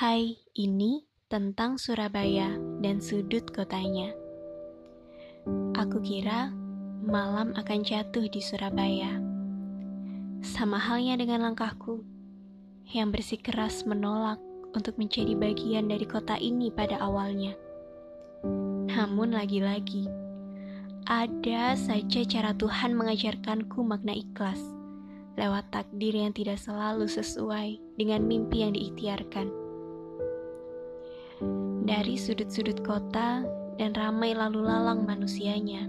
Hai, ini tentang Surabaya dan sudut kotanya. Aku kira malam akan jatuh di Surabaya. Sama halnya dengan langkahku yang bersikeras menolak untuk menjadi bagian dari kota ini pada awalnya. Namun lagi-lagi, ada saja cara Tuhan mengajarkanku makna ikhlas lewat takdir yang tidak selalu sesuai dengan mimpi yang diikhtiarkan dari sudut-sudut kota dan ramai lalu lalang manusianya.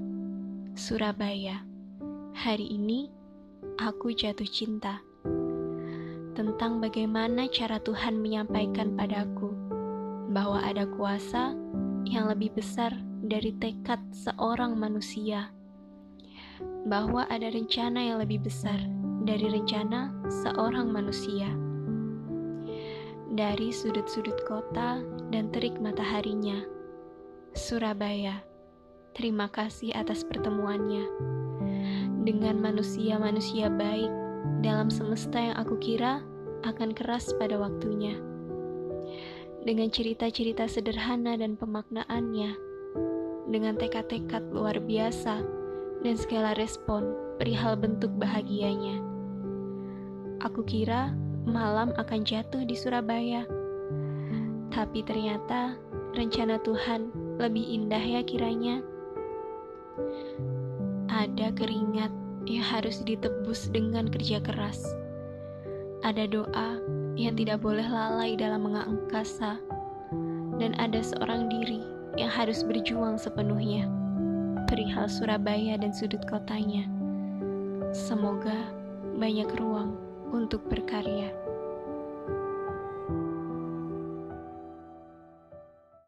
Surabaya, hari ini aku jatuh cinta tentang bagaimana cara Tuhan menyampaikan padaku bahwa ada kuasa yang lebih besar dari tekad seorang manusia, bahwa ada rencana yang lebih besar dari rencana seorang manusia dari sudut-sudut kota dan terik mataharinya. Surabaya, terima kasih atas pertemuannya. Dengan manusia-manusia baik dalam semesta yang aku kira akan keras pada waktunya. Dengan cerita-cerita sederhana dan pemaknaannya. Dengan tekad-tekad luar biasa dan segala respon perihal bentuk bahagianya. Aku kira malam akan jatuh di Surabaya. Tapi ternyata rencana Tuhan lebih indah ya kiranya. Ada keringat yang harus ditebus dengan kerja keras. Ada doa yang tidak boleh lalai dalam mengangkasa. Dan ada seorang diri yang harus berjuang sepenuhnya. Perihal Surabaya dan sudut kotanya. Semoga banyak ruang untuk berkarya.